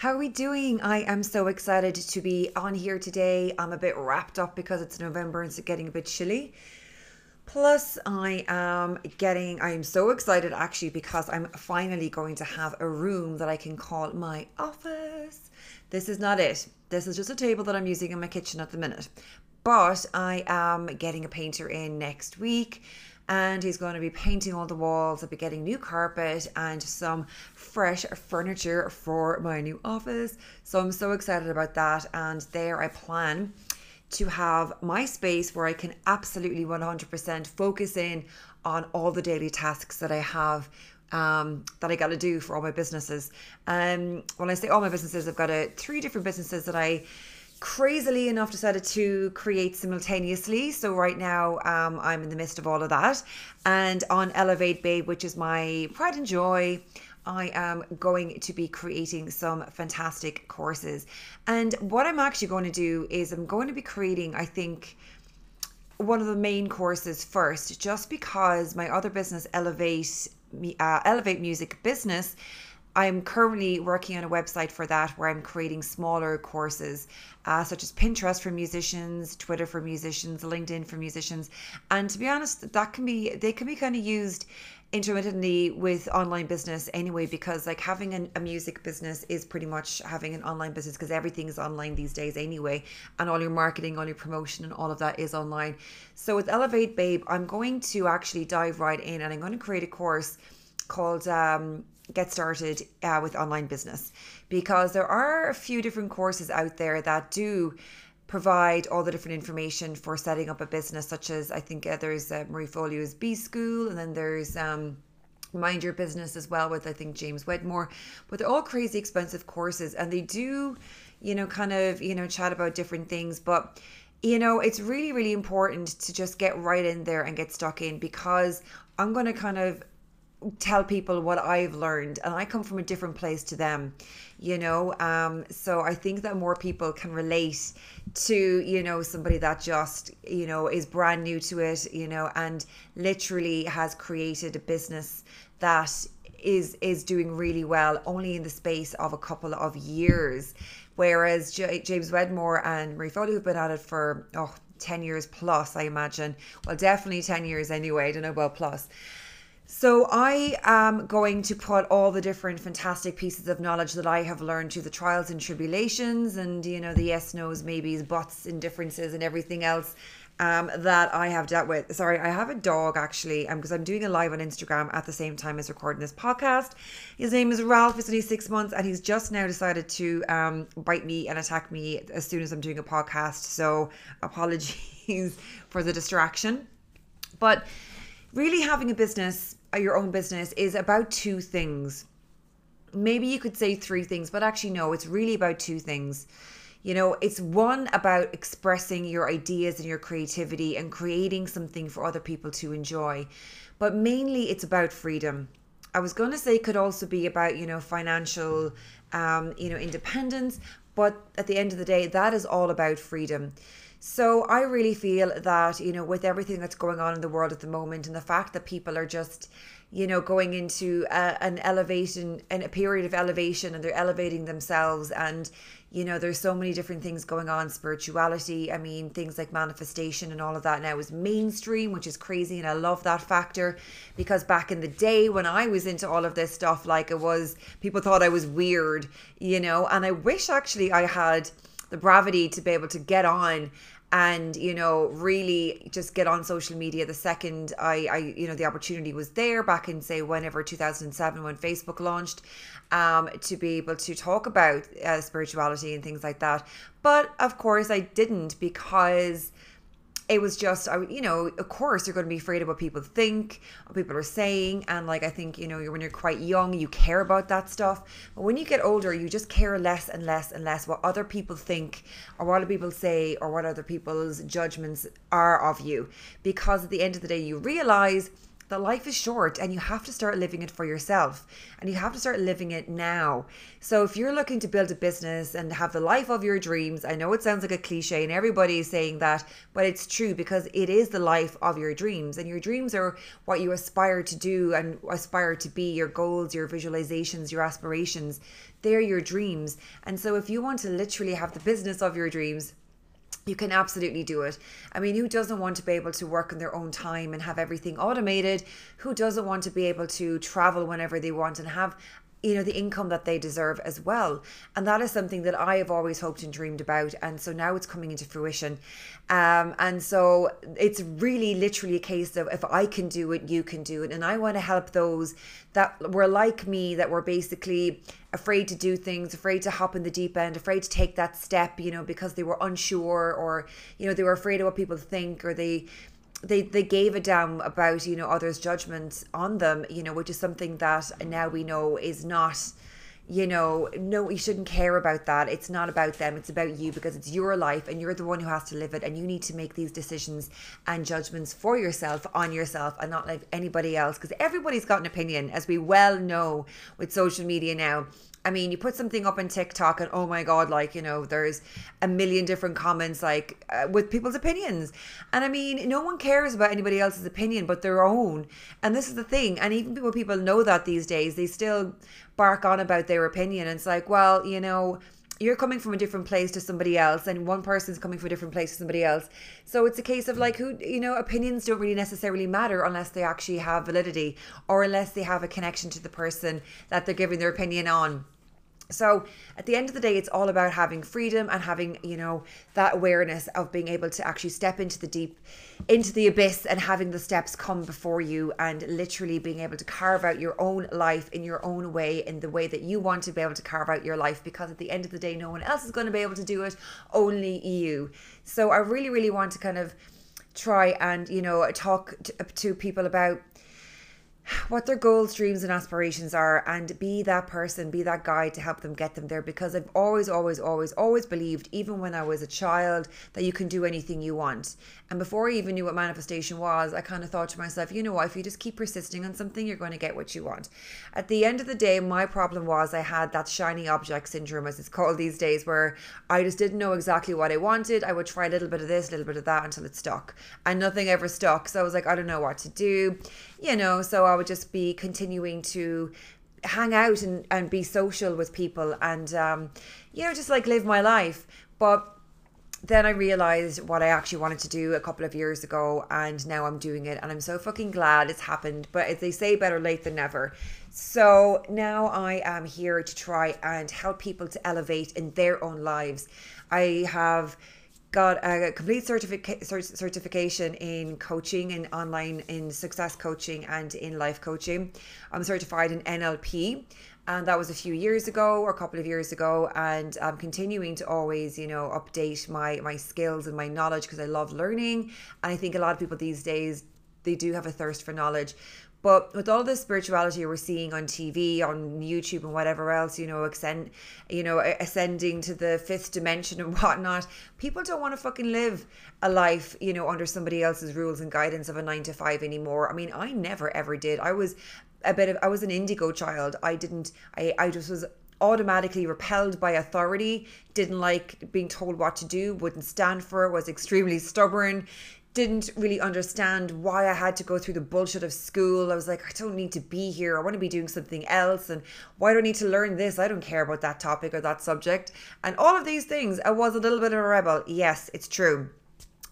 How are we doing? I am so excited to be on here today. I'm a bit wrapped up because it's November and it's getting a bit chilly. Plus, I am getting, I am so excited actually because I'm finally going to have a room that I can call my office. This is not it. This is just a table that I'm using in my kitchen at the minute. But I am getting a painter in next week and he's going to be painting all the walls. I'll be getting new carpet and some fresh furniture for my new office. So I'm so excited about that. And there I plan to have my space where I can absolutely 100% focus in on all the daily tasks that I have um, that I got to do for all my businesses. Um, when I say all my businesses, I've got a, three different businesses that I crazily enough decided to create simultaneously. So right now um, I'm in the midst of all of that. And on Elevate Babe, which is my pride and joy, I am going to be creating some fantastic courses. And what I'm actually going to do is I'm going to be creating, I think, one of the main courses first, just because my other business, Elevate, uh, Elevate Music Business, I'm currently working on a website for that where I'm creating smaller courses, uh, such as Pinterest for musicians, Twitter for musicians, LinkedIn for musicians. And to be honest, that can be, they can be kind of used intermittently with online business anyway because like having an, a music business is pretty much having an online business because everything is online these days anyway and all your marketing all your promotion and all of that is online so with elevate babe i'm going to actually dive right in and i'm going to create a course called um, get started uh, with online business. Because there are a few different courses out there that do provide all the different information for setting up a business such as i think uh, there's uh, marie Forleo's b school and then there's um, mind your business as well with i think james wedmore. But they're all crazy expensive courses and they do you know kind of you know chat about different things. But you know it's really really important to just get right in there and get stuck in because i'm going to kind of tell people what I've learned and I come from a different place to them you know? Um so I think that more people can relate to you know somebody that just you know is brand new to it you know and literally has created a business that is is doing really well only in the space of a couple of years. Whereas J- James Wedmore and Marie Forleo have been at it for oh 10 years plus I imagine. Well definitely 10 years anyway I don't know about plus so I am going to put all the different fantastic pieces of knowledge that I have learned through the trials and tribulations and you know the yes nos maybes buts indifferences and everything else um, that I have dealt with. Sorry, I have a dog actually, because um, I'm doing a live on Instagram at the same time as recording this podcast. His name is Ralph. He's only six months, and he's just now decided to um, bite me and attack me as soon as I'm doing a podcast. So apologies for the distraction, but really having a business your own business is about two things. Maybe you could say three things, but actually, no, it's really about two things. You know, it's one about expressing your ideas and your creativity and creating something for other people to enjoy, but mainly it's about freedom. I was going to say it could also be about, you know, financial, um, you know, independence, but at the end of the day, that is all about freedom. So I really feel that, you know, with everything that's going on in the world at the moment and the fact that people are just, you know, going into a, an elevation and a period of elevation and they're elevating themselves and, you know, there's so many different things going on, spirituality. I mean, things like manifestation and all of that now is mainstream, which is crazy. And I love that factor because back in the day when I was into all of this stuff, like it was, people thought I was weird, you know, and I wish actually I had the bravity to be able to get on and you know really just get on social media the second i i you know the opportunity was there back in say whenever 2007 when facebook launched um to be able to talk about uh, spirituality and things like that. But of course i didn't because it was just I you know of course you're going to be afraid of what people think what people are saying and like I think you know when you're quite young you care about that stuff. But when you get older you just care less and less and less what other people think or what other people say or what other people's judgments are of you. Because at the end of the day you realize that life is short and you have to start living it for yourself and you have to start living it now. So if you're looking to build a business and have the life of your dreams, I know it sounds like a cliche and everybody is saying that, but it's true because it is the life of your dreams and your dreams are what you aspire to do and aspire to be, your goals, your visualizations, your aspirations. They're your dreams. And so if you want to literally have the business of your dreams, you can absolutely do it. I mean, who doesn't want to be able to work in their own time and have everything automated? Who doesn't want to be able to travel whenever they want and have you know the income that they deserve as well. And that is something that i have always hoped and dreamed about. And so now it's coming into fruition. Um, and so it's really literally a case of if i can do it you can do it. And i want to help those that were like me that were basically afraid to do things afraid to hop in the deep end afraid to take that step you know because they were unsure or you know they were afraid of what people think or they they they gave a damn about you know others' judgments on them, you know, which is something that now we know is not you know, no, you shouldn't care about that. It's not about them. It's about you because it's your life and you're the one who has to live it. And you need to make these decisions and judgments for yourself, on yourself, and not like anybody else. Because everybody's got an opinion, as we well know with social media now. I mean, you put something up on TikTok and oh my God, like, you know, there's a million different comments like uh, with people's opinions. And I mean, no one cares about anybody else's opinion but their own. And this is the thing. And even people, people know that these days, they still bark on about their opinion. And it's like, well, you know, you're coming from a different place to somebody else and one person's coming from a different place to somebody else. So it's a case of like who you know opinions don't really necessarily matter unless they actually have validity or unless they have a connection to the person that they're giving their opinion on so at the end of the day, it's all about having freedom and having, you know, that awareness of being able to actually step into the deep, into the abyss and having the steps come before you and literally being able to carve out your own life in your own way, in the way that you want to be able to carve out your life. Because at the end of the day, no one else is going to be able to do it, only you. So I really, really want to kind of try and, you know, talk to, to people about what their goals, dreams, and aspirations are, and be that person, be that guide to help them get them there. Because I've always, always, always, always believed, even when I was a child, that you can do anything you want. And before I even knew what manifestation was, I kind of thought to myself, you know what, if you just keep persisting on something, you're going to get what you want. At the end of the day, my problem was I had that shiny object syndrome, as it's called these days, where I just didn't know exactly what I wanted. I would try a little bit of this, a little bit of that until it stuck. And nothing ever stuck. So I was like, I don't know what to do, you know, so I would just be continuing to hang out and, and be social with people and, um, you know, just like live my life. But then I realized what I actually wanted to do a couple of years ago, and now I'm doing it, and I'm so fucking glad it's happened. But as they say, better late than never. So now I am here to try and help people to elevate in their own lives. I have got a complete certific- certification in coaching and online in success coaching and in life coaching. I'm certified in NLP and that was a few years ago or a couple of years ago and i'm continuing to always you know update my my skills and my knowledge because i love learning and i think a lot of people these days they do have a thirst for knowledge but with all the spirituality we're seeing on TV, on YouTube, and whatever else, you know, ascend, you know, ascending to the fifth dimension and whatnot, people don't want to fucking live a life, you know, under somebody else's rules and guidance of a nine to five anymore. I mean, I never ever did. I was a bit of I was an indigo child. I didn't I I just was automatically repelled by authority, didn't like being told what to do, wouldn't stand for it, was extremely stubborn, didn't really understand why I had to go through the bullshit of school. I was like, I don't need to be here. I want to be doing something else. And why do I need to learn this? I don't care about that topic or that subject. And all of these things, I was a little bit of a rebel. Yes, it's true.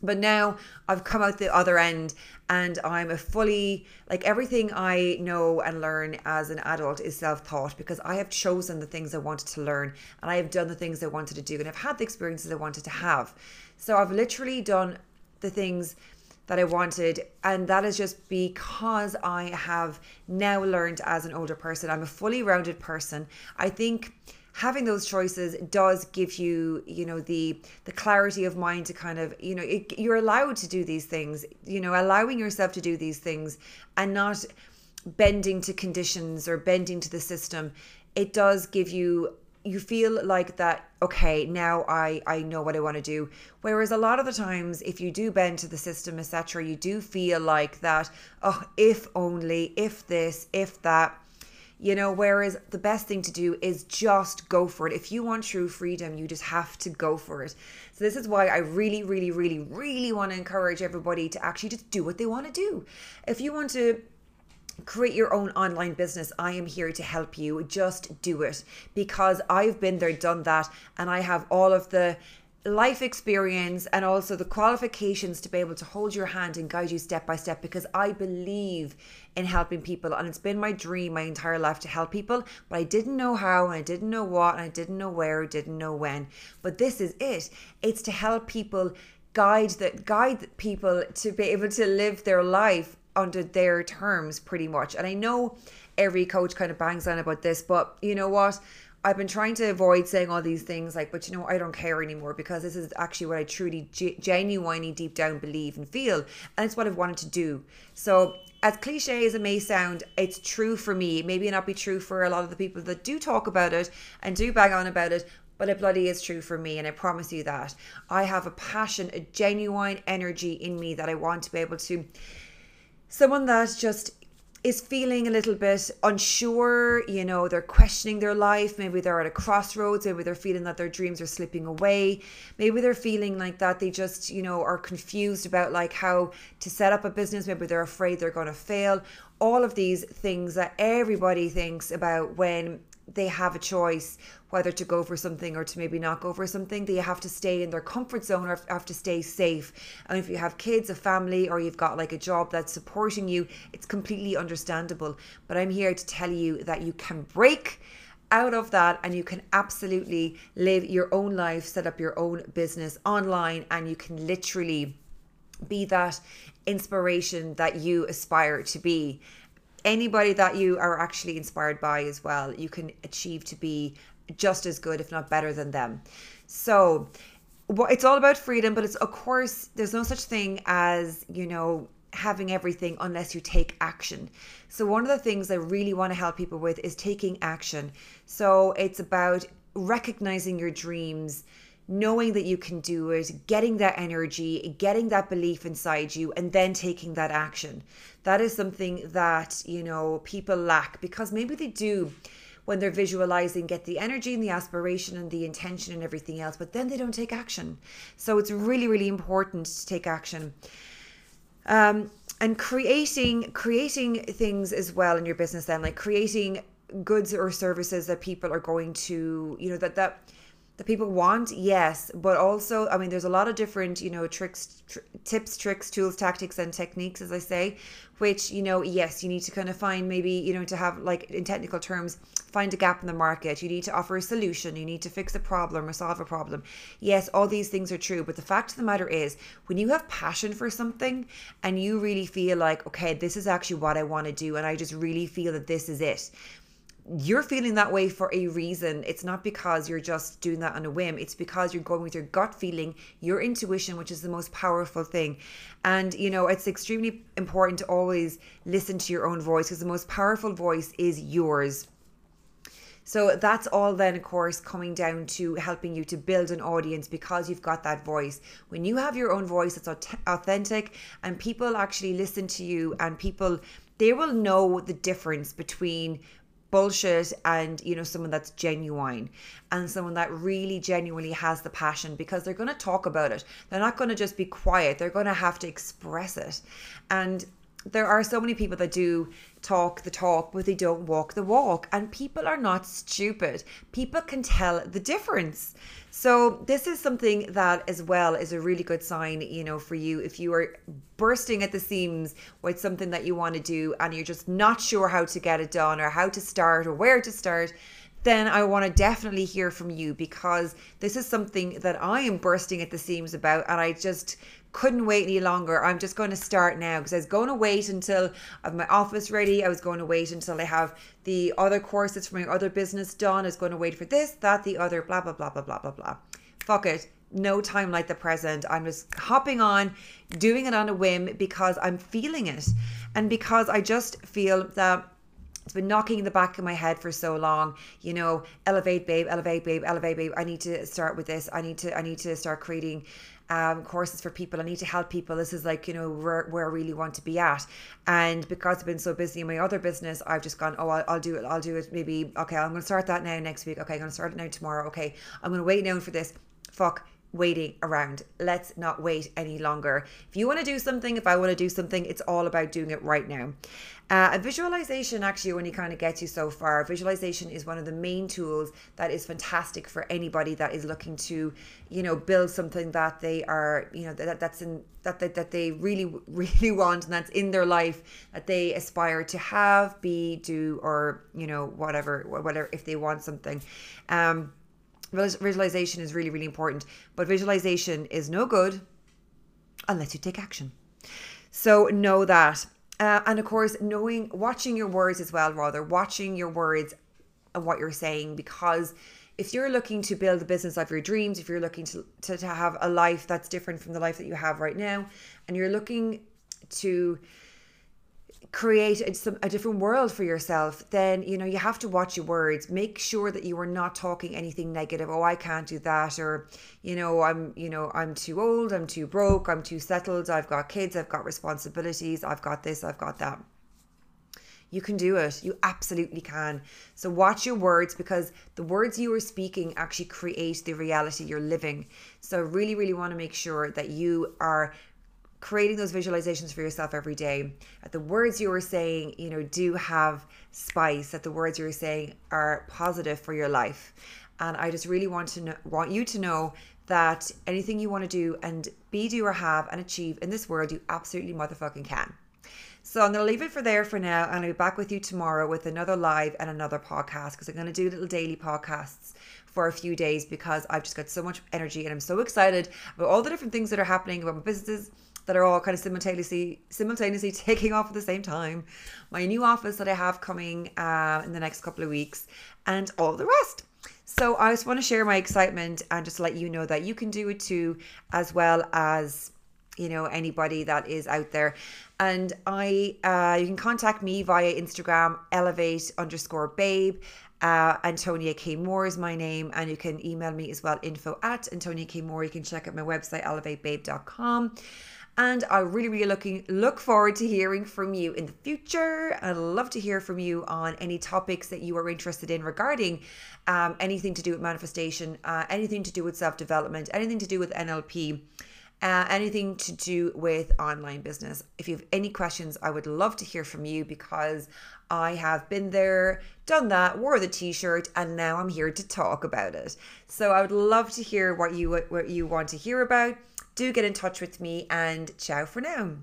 But now I've come out the other end and I'm a fully like everything I know and learn as an adult is self-taught because I have chosen the things I wanted to learn and I have done the things I wanted to do and I've had the experiences I wanted to have. So I've literally done the things that I wanted. And that is just because I have now learned as an older person. I'm a fully rounded person. I think having those choices does give you you know the the clarity of mind to kind of you know it, you're allowed to do these things you know allowing yourself to do these things and not bending to conditions or bending to the system it does give you you feel like that okay now i i know what i want to do. Whereas a lot of the times if you do bend to the system etc you do feel like that oh if only if this if that you know whereas the best thing to do is just go for it. If you want true freedom you just have to go for it. So this is why i really really really really want to encourage everybody to actually just do what they want to do. If you want to create your own online business, I am here to help you. Just do it. Because I've been there, done that, and I have all of the life experience and also the qualifications to be able to hold your hand and guide you step by step because I believe in helping people and it's been my dream my entire life to help people but I didn't know how and I didn't know what and I didn't know where didn't know when. But this is it. It's to help people guide that guide people to be able to live their life under their terms pretty much. And I know every coach kind of bangs on about this, but you know what? I've been trying to avoid saying all these things like, but you know, I don't care anymore because this is actually what I truly, genuinely, deep down believe and feel. And it's what I've wanted to do. So, as cliche as it may sound, it's true for me. Maybe not be true for a lot of the people that do talk about it and do bang on about it, but it bloody is true for me. And I promise you that. I have a passion, a genuine energy in me that I want to be able to someone that just is feeling a little bit unsure, you know, they're questioning their life, maybe they're at a crossroads, maybe they're feeling that their dreams are slipping away, maybe they're feeling like that they just, you know, are confused about like how to set up a business, maybe they're afraid they're going to fail. All of these things that everybody thinks about when they have a choice whether to go for something or to maybe not go for something. They have to stay in their comfort zone or have to stay safe. And if you have kids, a family, or you've got like a job that's supporting you, it's completely understandable. But I'm here to tell you that you can break out of that and you can absolutely live your own life, set up your own business online, and you can literally be that inspiration that you aspire to be anybody that you are actually inspired by as well, you can achieve to be just as good, if not better than them. So, it's all about freedom, but it's of course there's no such thing as you know having everything unless you take action. So one of the things I really want to help people with is taking action. So it's about recognizing your dreams, knowing that you can do it, getting that energy, getting that belief inside you, and then taking that action. That is something that, you know, people lack because maybe they do when they're visualizing get the energy and the aspiration and the intention and everything else but then they don't take action so it's really really important to take action um, and creating creating things as well in your business then like creating goods or services that people are going to you know that that that people want yes but also i mean there's a lot of different you know tricks tr- tips tricks tools tactics and techniques as i say which you know yes you need to kind of find maybe you know to have like in technical terms find a gap in the market. You need to offer a solution. You need to fix a problem or solve a problem. Yes all these things are true but the fact of the matter is when you have passion for something and you really feel like okay this is actually what i want to do and i just really feel that this is it you're feeling that way for a reason. It's not because you're just doing that on a whim. It's because you're going with your gut feeling, your intuition, which is the most powerful thing. And, you know, it's extremely important to always listen to your own voice because the most powerful voice is yours. So that's all then, of course, coming down to helping you to build an audience because you've got that voice. When you have your own voice, it's authentic and people actually listen to you and people, they will know the difference between bullshit and you know someone that's genuine and someone that really genuinely has the passion because they're going to talk about it. They're not going to just be quiet. They're going to have to express it. And there are so many people that do talk the talk, but they don't walk the walk. And people are not stupid. People can tell the difference. So this is something that as well is a really good sign, you know, for you if you are bursting at the seams with something that you want to do and you're just not sure how to get it done or how to start or where to start then I want to definitely hear from you because this is something that I am bursting at the seams about and I just couldn't wait any longer. I'm just going to start now because I was going to wait until I have my office ready. I was going to wait until I have the other courses for my other business done. I was going to wait for this, that, the other, blah, blah, blah, blah, blah, blah, blah. Fuck it. No time like the present. I'm just hopping on, doing it on a whim because I'm feeling it. And because I just feel that it's been knocking in the back of my head for so long you know elevate babe elevate babe elevate babe i need to start with this i need to i need to start creating um, courses for people. I need to help people. This is like, you know, where, where I really want to be at. And because I've been so busy in my other business, I've just gone, oh, I'll, I'll do it. I'll do it maybe, okay, I'm going to start that now next week. Okay, I'm going to start it now tomorrow. Okay, I'm going to wait now for this. Fuck waiting around. Let's not wait any longer. If you want to do something, if I want to do something, it's all about doing it right now. Uh, a visualization actually only kind of gets you so far. Visualization is one of the main tools that is fantastic for anybody that is looking to, you know, build something that they are, you know, that that's in that that, that they really really want and that's in their life that they aspire to have, be, do, or you know, whatever, whatever if they want something. Um, visualization is really really important, but visualization is no good unless you take action. So know that uh, and of course, knowing, watching your words as well, rather, watching your words and what you're saying, because if you're looking to build the business of your dreams, if you're looking to, to, to have a life that's different from the life that you have right now, and you're looking to create a, a different world for yourself then you know you have to watch your words make sure that you are not talking anything negative oh i can't do that or you know i'm you know i'm too old i'm too broke i'm too settled i've got kids i've got responsibilities i've got this i've got that you can do it. You absolutely can. So, watch your words because the words you are speaking actually create the reality you're living. So, really, really want to make sure that you are creating those visualizations for yourself every day that the words you are saying you know do have spice that the words you're saying are positive for your life. And i just really want to know, want you to know that anything you want to do and be do or have and achieve in this world you absolutely motherfucking can. So I'm going to leave it for there for now, and I'll be back with you tomorrow with another live and another podcast because I'm going to do little daily podcasts for a few days because I've just got so much energy and I'm so excited about all the different things that are happening about my businesses that are all kind of simultaneously simultaneously taking off at the same time. My new office that I have coming uh, in the next couple of weeks, and all the rest. So I just want to share my excitement and just let you know that you can do it too, as well as you know anybody that is out there and i uh, you can contact me via instagram elevate underscore babe uh, Antonia K. Moore is my name, and you can email me as well info at Antonia K. Moore. You can check out my website elevatebabe.com and I really, really looking look forward to hearing from you in the future. I'd love to hear from you on any topics that you are interested in regarding um, anything to do with manifestation, uh, anything to do with self development, anything to do with NLP. Uh, anything to do with online business. If you have any questions, I would love to hear from you because I have been there, done that, wore the t-shirt, and now I'm here to talk about it. So I would love to hear what you what you want to hear about do get in touch with me and ciao for now.